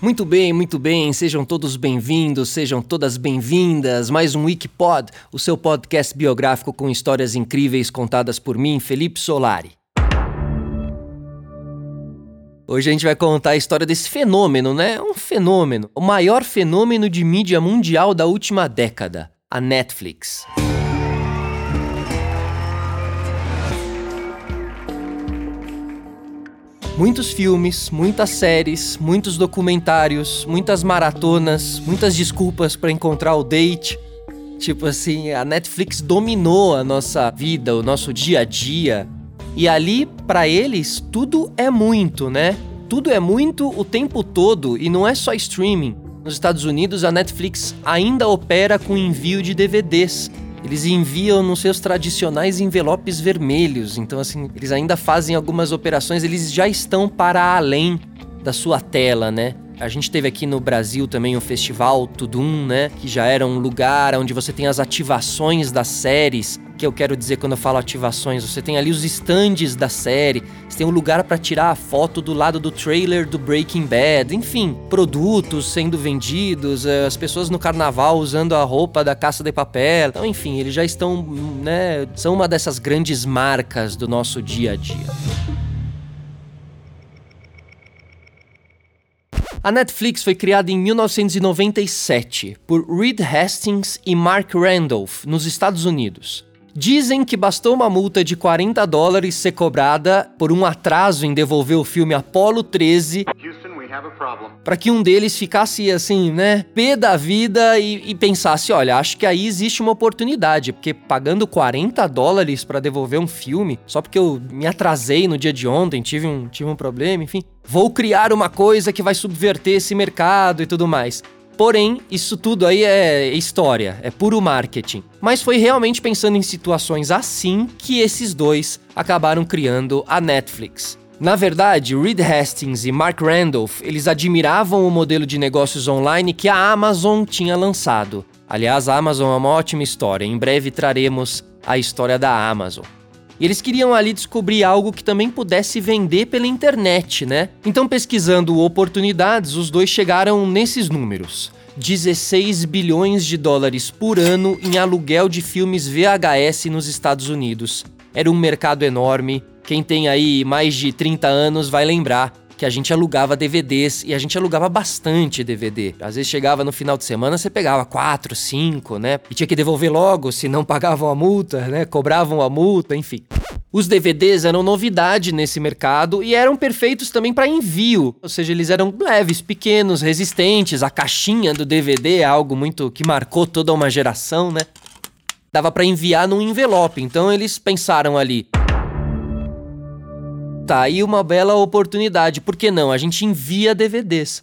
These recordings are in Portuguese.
Muito bem, muito bem. Sejam todos bem-vindos, sejam todas bem-vindas. Mais um Wikipod, o seu podcast biográfico com histórias incríveis contadas por mim, Felipe Solari. Hoje a gente vai contar a história desse fenômeno, né? Um fenômeno. O maior fenômeno de mídia mundial da última década: a Netflix. Muitos filmes, muitas séries, muitos documentários, muitas maratonas, muitas desculpas para encontrar o date. Tipo assim, a Netflix dominou a nossa vida, o nosso dia a dia. E ali, para eles, tudo é muito, né? Tudo é muito o tempo todo e não é só streaming. Nos Estados Unidos, a Netflix ainda opera com envio de DVDs. Eles enviam nos seus tradicionais envelopes vermelhos. Então, assim, eles ainda fazem algumas operações, eles já estão para além da sua tela, né? A gente teve aqui no Brasil também o Festival Tudum, né? Que já era um lugar onde você tem as ativações das séries. Que eu quero dizer quando eu falo ativações, você tem ali os estandes da série, você tem um lugar para tirar a foto do lado do trailer do Breaking Bad, enfim, produtos sendo vendidos, eh, as pessoas no carnaval usando a roupa da Caça de Papel. Então, enfim, eles já estão, né? São uma dessas grandes marcas do nosso dia a dia. A Netflix foi criada em 1997 por Reed Hastings e Mark Randolph, nos Estados Unidos. Dizem que bastou uma multa de 40 dólares ser cobrada por um atraso em devolver o filme Apollo 13 para que um deles ficasse assim, né, pé da vida e, e, pensasse, olha, acho que aí existe uma oportunidade, porque pagando 40 dólares para devolver um filme, só porque eu me atrasei no dia de ontem, tive um, tive um problema, enfim, vou criar uma coisa que vai subverter esse mercado e tudo mais. Porém, isso tudo aí é história, é puro marketing. Mas foi realmente pensando em situações assim que esses dois acabaram criando a Netflix. Na verdade, Reed Hastings e Mark Randolph, eles admiravam o modelo de negócios online que a Amazon tinha lançado. Aliás, a Amazon é uma ótima história. Em breve traremos a história da Amazon. E eles queriam ali descobrir algo que também pudesse vender pela internet, né? Então, pesquisando oportunidades, os dois chegaram nesses números. 16 bilhões de dólares por ano em aluguel de filmes VHS nos Estados Unidos. Era um mercado enorme, quem tem aí mais de 30 anos vai lembrar que a gente alugava DVDs e a gente alugava bastante DVD. Às vezes chegava no final de semana, você pegava quatro, cinco, né? E tinha que devolver logo, se não pagavam a multa, né? Cobravam a multa, enfim. Os DVDs eram novidade nesse mercado e eram perfeitos também para envio, ou seja, eles eram leves, pequenos, resistentes. A caixinha do DVD é algo muito que marcou toda uma geração, né? Dava para enviar num envelope, então eles pensaram ali: tá aí uma bela oportunidade, por que não? A gente envia DVDs.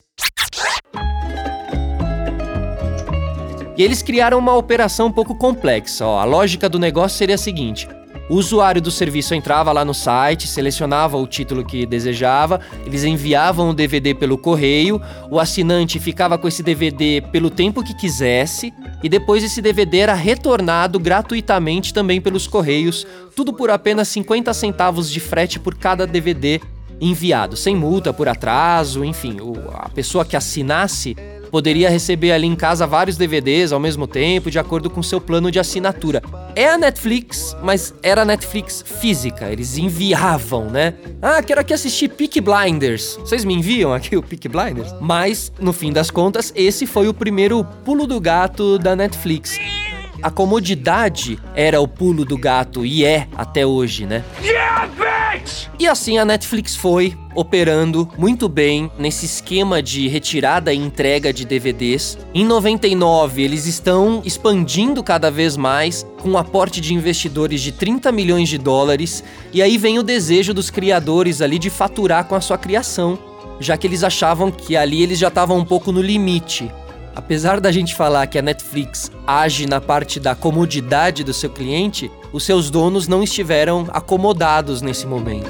E eles criaram uma operação um pouco complexa. Ó. A lógica do negócio seria a seguinte: o usuário do serviço entrava lá no site, selecionava o título que desejava, eles enviavam o DVD pelo correio, o assinante ficava com esse DVD pelo tempo que quisesse, e depois esse DVD era retornado gratuitamente também pelos correios, tudo por apenas 50 centavos de frete por cada DVD enviado, sem multa por atraso, enfim, a pessoa que assinasse poderia receber ali em casa vários DVDs ao mesmo tempo, de acordo com seu plano de assinatura. É a Netflix, mas era a Netflix física, eles enviavam, né? Ah, quero aqui assistir Peak Blinders. Vocês me enviam aqui o Peak Blinders? Mas, no fim das contas, esse foi o primeiro pulo do gato da Netflix. A comodidade era o pulo do gato e é até hoje, né? Yeah! E assim a Netflix foi operando muito bem nesse esquema de retirada e entrega de DVDs. Em 99, eles estão expandindo cada vez mais com um aporte de investidores de 30 milhões de dólares, e aí vem o desejo dos criadores ali de faturar com a sua criação, já que eles achavam que ali eles já estavam um pouco no limite. Apesar da gente falar que a Netflix age na parte da comodidade do seu cliente, os seus donos não estiveram acomodados nesse momento.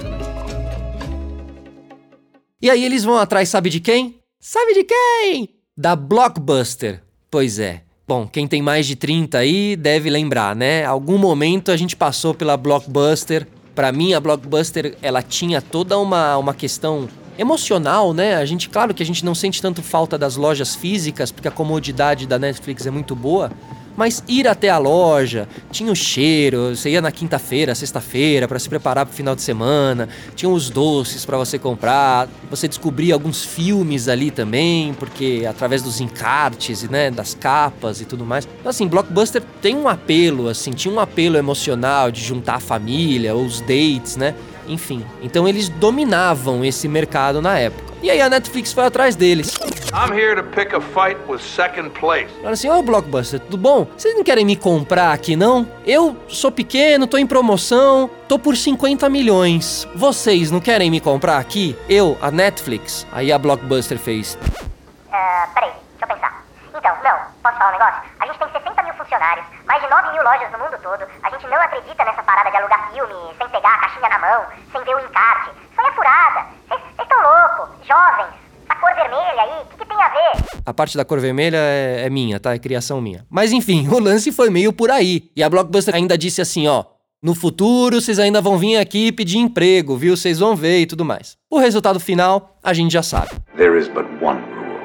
E aí eles vão atrás, sabe de quem? Sabe de quem? Da Blockbuster. Pois é, Bom, quem tem mais de 30 aí deve lembrar, né? Algum momento a gente passou pela Blockbuster. Para mim, a Blockbuster, ela tinha toda uma, uma questão emocional, né? A gente, claro que a gente não sente tanto falta das lojas físicas, porque a comodidade da Netflix é muito boa, mas ir até a loja, tinha o cheiro, você ia na quinta-feira, sexta-feira para se preparar para o final de semana, tinha os doces para você comprar, você descobria alguns filmes ali também, porque através dos encartes, né, das capas e tudo mais. Então assim, Blockbuster tem um apelo, assim, tinha um apelo emocional de juntar a família, os dates, né? Enfim, então eles dominavam esse mercado na época. E aí a Netflix foi atrás deles. I'm here to pick a fight with second place. Fala assim, ô oh, Blockbuster, tudo bom? Vocês não querem me comprar aqui não? Eu sou pequeno, tô em promoção, tô por 50 milhões. Vocês não querem me comprar aqui? Eu, a Netflix? Aí a Blockbuster fez. Uh, peraí, deixa eu pensar. Então, não, posso falar um negócio? A gente tem 60 mil funcionários, mais de 9 mil lojas no mundo todo. A gente não acredita nessa parada de alugar filme sem pegar a caixinha na mão, sem ver o encarte. Isso aí é furada. Vocês estão loucos, jovens cor vermelha aí, o que, que, tem a ver? A parte da cor vermelha é, é minha, tá? É criação minha. Mas enfim, o lance foi meio por aí. E a Blockbuster ainda disse assim, ó. No futuro, vocês ainda vão vir aqui pedir emprego, viu? Vocês vão ver e tudo mais. O resultado final, a gente já sabe. There is but one rule.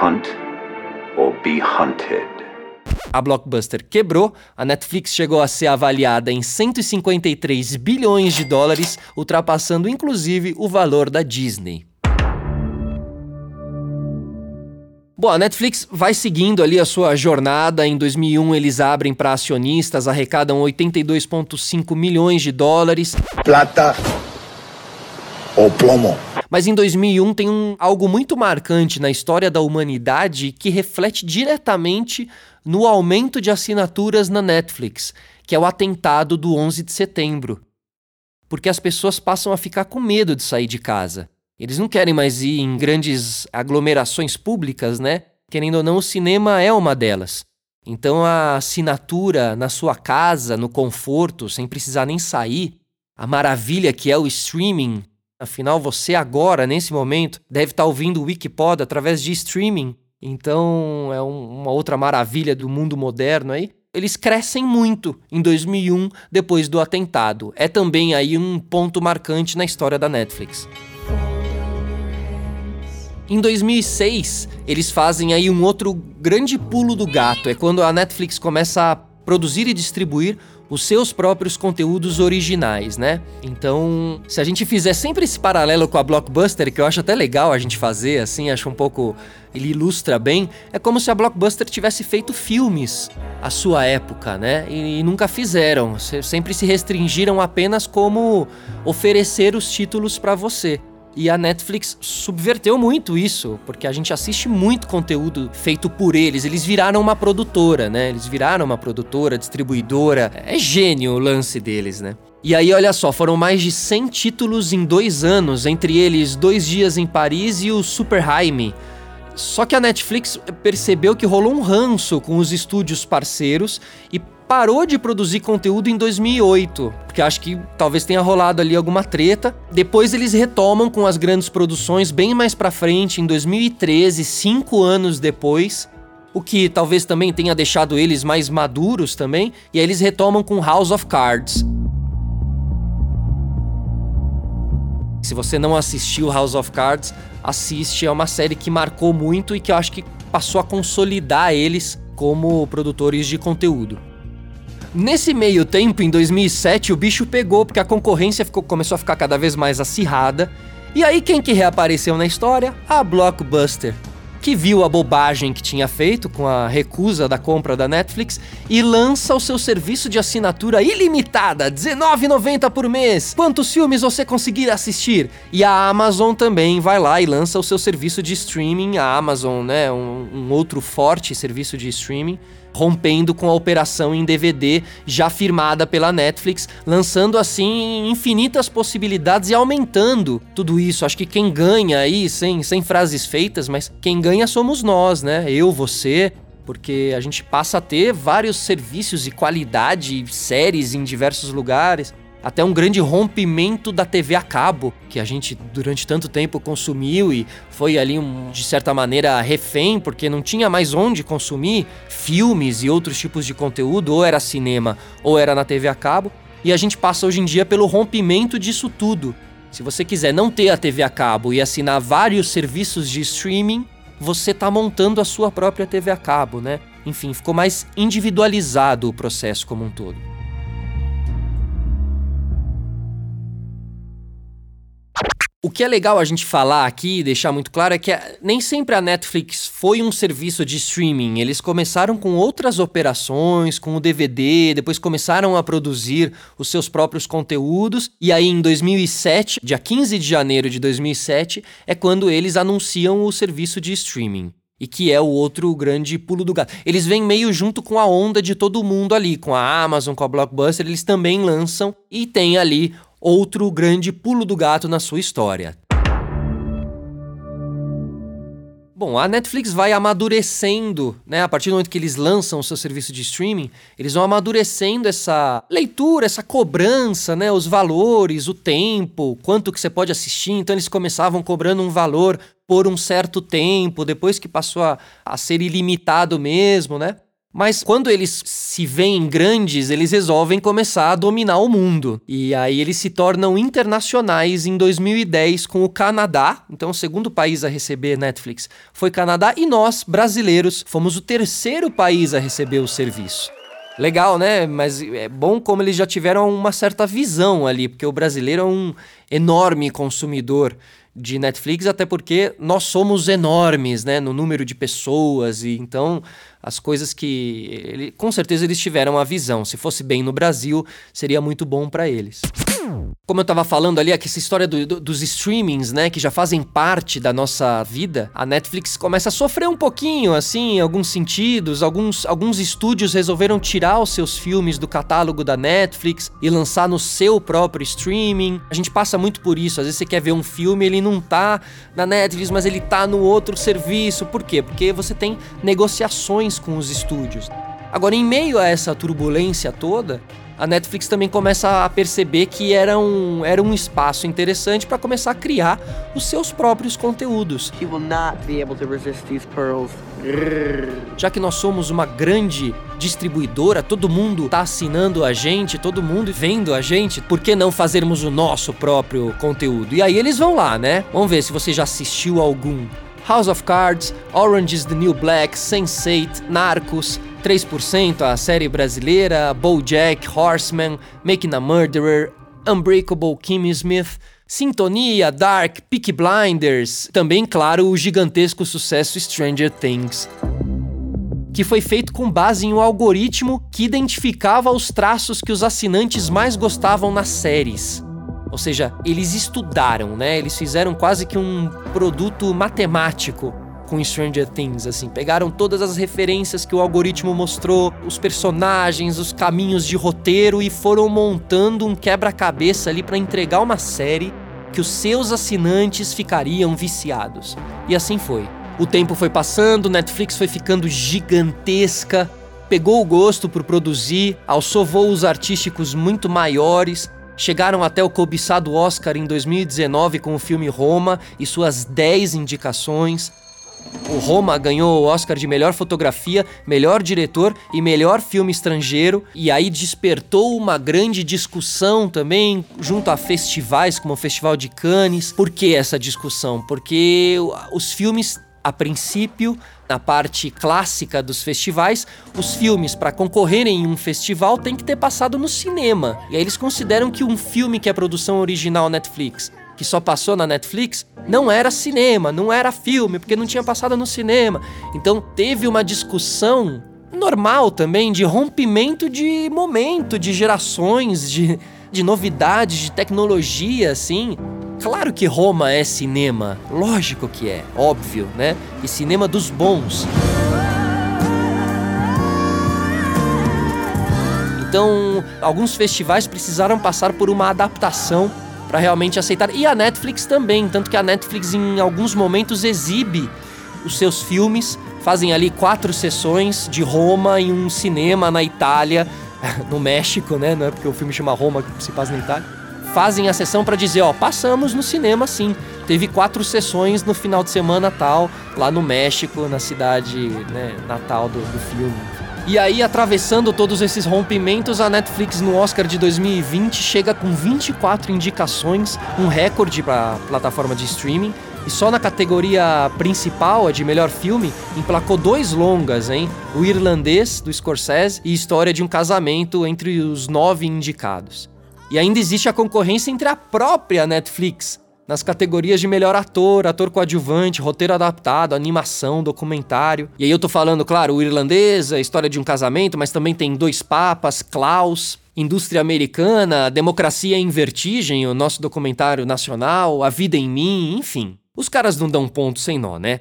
Hunt or be hunted. A Blockbuster quebrou, a Netflix chegou a ser avaliada em 153 bilhões de dólares, ultrapassando inclusive o valor da Disney. Bom, a Netflix vai seguindo ali a sua jornada. Em 2001, eles abrem para acionistas, arrecadam 82,5 milhões de dólares. Plata ou plomo. Mas em 2001 tem um, algo muito marcante na história da humanidade que reflete diretamente no aumento de assinaturas na Netflix, que é o atentado do 11 de setembro. Porque as pessoas passam a ficar com medo de sair de casa. Eles não querem mais ir em grandes aglomerações públicas, né? Querendo ou não, o cinema é uma delas. Então a assinatura na sua casa, no conforto, sem precisar nem sair, a maravilha que é o streaming. Afinal, você agora, nesse momento, deve estar ouvindo o Wikipod através de streaming. Então é um, uma outra maravilha do mundo moderno aí. Eles crescem muito em 2001, depois do atentado. É também aí um ponto marcante na história da Netflix. Em 2006, eles fazem aí um outro grande pulo do gato. É quando a Netflix começa a produzir e distribuir os seus próprios conteúdos originais, né? Então, se a gente fizer sempre esse paralelo com a Blockbuster, que eu acho até legal a gente fazer, assim, acho um pouco. Ele ilustra bem, é como se a Blockbuster tivesse feito filmes à sua época, né? E, e nunca fizeram. Sempre se restringiram apenas como oferecer os títulos para você. E a Netflix subverteu muito isso, porque a gente assiste muito conteúdo feito por eles. Eles viraram uma produtora, né? Eles viraram uma produtora, distribuidora. É gênio o lance deles, né? E aí, olha só, foram mais de 100 títulos em dois anos, entre eles Dois Dias em Paris e o Super. Só que a Netflix percebeu que rolou um ranço com os estúdios parceiros e parou de produzir conteúdo em 2008, porque acho que talvez tenha rolado ali alguma treta. Depois eles retomam com as grandes produções bem mais para frente, em 2013, cinco anos depois. O que talvez também tenha deixado eles mais maduros também, e aí eles retomam com House of Cards. Se você não assistiu House of Cards, assiste, é uma série que marcou muito e que eu acho que passou a consolidar eles como produtores de conteúdo. Nesse meio tempo, em 2007, o bicho pegou porque a concorrência ficou, começou a ficar cada vez mais acirrada. E aí quem que reapareceu na história? A Blockbuster, que viu a bobagem que tinha feito com a recusa da compra da Netflix e lança o seu serviço de assinatura ilimitada, R$19,90 por mês. Quantos filmes você conseguir assistir? E a Amazon também vai lá e lança o seu serviço de streaming, a Amazon, né, um, um outro forte serviço de streaming rompendo com a operação em DVD já firmada pela Netflix, lançando assim infinitas possibilidades e aumentando tudo isso. Acho que quem ganha aí, sem, sem frases feitas, mas quem ganha somos nós, né? Eu, você, porque a gente passa a ter vários serviços e qualidade, séries em diversos lugares. Até um grande rompimento da TV a cabo, que a gente durante tanto tempo consumiu e foi ali, um, de certa maneira, refém, porque não tinha mais onde consumir filmes e outros tipos de conteúdo, ou era cinema ou era na TV a cabo. E a gente passa hoje em dia pelo rompimento disso tudo. Se você quiser não ter a TV a cabo e assinar vários serviços de streaming, você está montando a sua própria TV a cabo, né? Enfim, ficou mais individualizado o processo como um todo. O que é legal a gente falar aqui e deixar muito claro é que nem sempre a Netflix foi um serviço de streaming. Eles começaram com outras operações, com o DVD, depois começaram a produzir os seus próprios conteúdos. E aí, em 2007, dia 15 de janeiro de 2007, é quando eles anunciam o serviço de streaming e que é o outro grande pulo do gato. Eles vêm meio junto com a onda de todo mundo ali, com a Amazon, com a Blockbuster, eles também lançam e tem ali outro grande pulo do gato na sua história. Bom, a Netflix vai amadurecendo, né? A partir do momento que eles lançam o seu serviço de streaming, eles vão amadurecendo essa leitura, essa cobrança, né? Os valores, o tempo, quanto que você pode assistir. Então eles começavam cobrando um valor por um certo tempo, depois que passou a, a ser ilimitado mesmo, né? Mas quando eles se veem grandes, eles resolvem começar a dominar o mundo. E aí eles se tornam internacionais em 2010 com o Canadá. Então, o segundo país a receber Netflix foi Canadá e nós, brasileiros, fomos o terceiro país a receber o serviço. Legal, né? Mas é bom como eles já tiveram uma certa visão ali, porque o brasileiro é um enorme consumidor de Netflix, até porque nós somos enormes, né, no número de pessoas e então as coisas que ele, com certeza eles tiveram a visão. Se fosse bem no Brasil, seria muito bom para eles. Como eu tava falando ali, essa história do, do, dos streamings, né, que já fazem parte da nossa vida, a Netflix começa a sofrer um pouquinho, assim, em alguns sentidos. Alguns, alguns estúdios resolveram tirar os seus filmes do catálogo da Netflix e lançar no seu próprio streaming. A gente passa muito por isso. Às vezes você quer ver um filme, ele não tá na Netflix, mas ele tá no outro serviço. Por quê? Porque você tem negociações com os estúdios. Agora, em meio a essa turbulência toda, a Netflix também começa a perceber que era um, era um espaço interessante para começar a criar os seus próprios conteúdos. Já que nós somos uma grande distribuidora, todo mundo está assinando a gente, todo mundo vendo a gente, por que não fazermos o nosso próprio conteúdo? E aí eles vão lá, né? Vamos ver se você já assistiu algum. House of Cards, Orange is the New Black, Sense8, Narcos, 3%, a série brasileira, BoJack, Horseman, Making a Murderer, Unbreakable Kimmy Smith, Sintonia, Dark, Peaky Blinders, também, claro, o gigantesco sucesso Stranger Things. Que foi feito com base em um algoritmo que identificava os traços que os assinantes mais gostavam nas séries. Ou seja, eles estudaram, né? Eles fizeram quase que um produto matemático com Stranger Things, assim. Pegaram todas as referências que o algoritmo mostrou, os personagens, os caminhos de roteiro e foram montando um quebra-cabeça ali para entregar uma série que os seus assinantes ficariam viciados. E assim foi. O tempo foi passando, Netflix foi ficando gigantesca, pegou o gosto por produzir, alçou voos artísticos muito maiores, chegaram até o cobiçado Oscar em 2019 com o filme Roma e suas 10 indicações. O Roma ganhou o Oscar de melhor fotografia, melhor diretor e melhor filme estrangeiro, e aí despertou uma grande discussão também junto a festivais como o Festival de Cannes. Por que essa discussão? Porque os filmes a princípio, na parte clássica dos festivais, os filmes para concorrerem em um festival têm que ter passado no cinema. E aí eles consideram que um filme que é produção original Netflix que só passou na Netflix, não era cinema, não era filme, porque não tinha passado no cinema. Então teve uma discussão normal também de rompimento de momento, de gerações, de, de novidades, de tecnologia, assim. Claro que Roma é cinema, lógico que é, óbvio, né? E cinema dos bons. Então, alguns festivais precisaram passar por uma adaptação para realmente aceitar. E a Netflix também, tanto que a Netflix em alguns momentos exibe os seus filmes, fazem ali quatro sessões de Roma em um cinema na Itália no México, né? Não é porque o filme chama Roma que se passa na Itália. Fazem a sessão para dizer, ó, passamos no cinema sim. Teve quatro sessões no final de semana tal, lá no México, na cidade né, natal do, do filme. E aí, atravessando todos esses rompimentos, a Netflix no Oscar de 2020 chega com 24 indicações, um recorde para plataforma de streaming. E só na categoria principal, a de melhor filme, emplacou dois longas, hein? O Irlandês, do Scorsese, e História de um Casamento, entre os nove indicados. E ainda existe a concorrência entre a própria Netflix, nas categorias de melhor ator, ator coadjuvante, roteiro adaptado, animação, documentário. E aí eu tô falando, claro, o irlandês, a história de um casamento, mas também tem Dois Papas, Klaus, Indústria Americana, Democracia em Vertigem, o nosso documentário nacional, A Vida em Mim, enfim. Os caras não dão ponto sem nó, né?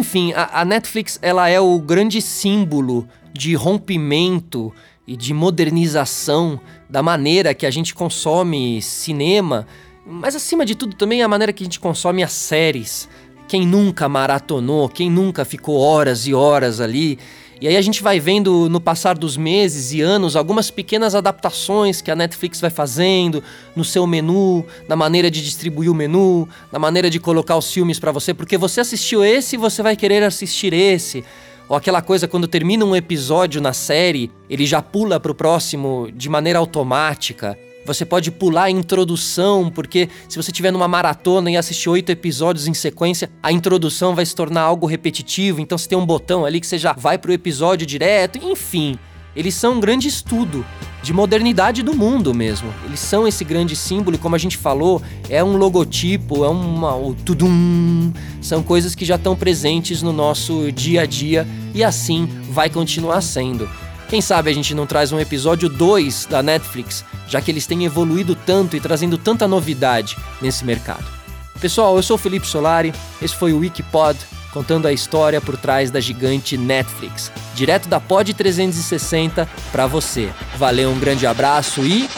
Enfim, a, a Netflix ela é o grande símbolo de rompimento e de modernização da maneira que a gente consome cinema, mas acima de tudo também a maneira que a gente consome as séries. Quem nunca maratonou, quem nunca ficou horas e horas ali. E aí a gente vai vendo no passar dos meses e anos algumas pequenas adaptações que a Netflix vai fazendo no seu menu, na maneira de distribuir o menu, na maneira de colocar os filmes para você, porque você assistiu esse, você vai querer assistir esse. Ou aquela coisa quando termina um episódio na série, ele já pula pro próximo de maneira automática. Você pode pular a introdução, porque se você estiver numa maratona e assistir oito episódios em sequência, a introdução vai se tornar algo repetitivo. Então você tem um botão ali que você já vai pro episódio direto. Enfim, eles são um grande estudo de modernidade do mundo mesmo. Eles são esse grande símbolo e como a gente falou, é um logotipo, é uma o tudum, são coisas que já estão presentes no nosso dia a dia e assim vai continuar sendo. Quem sabe a gente não traz um episódio 2 da Netflix, já que eles têm evoluído tanto e trazendo tanta novidade nesse mercado. Pessoal, eu sou o Felipe Solari, esse foi o Wikipod contando a história por trás da gigante Netflix, direto da Pod 360 para você. Valeu, um grande abraço e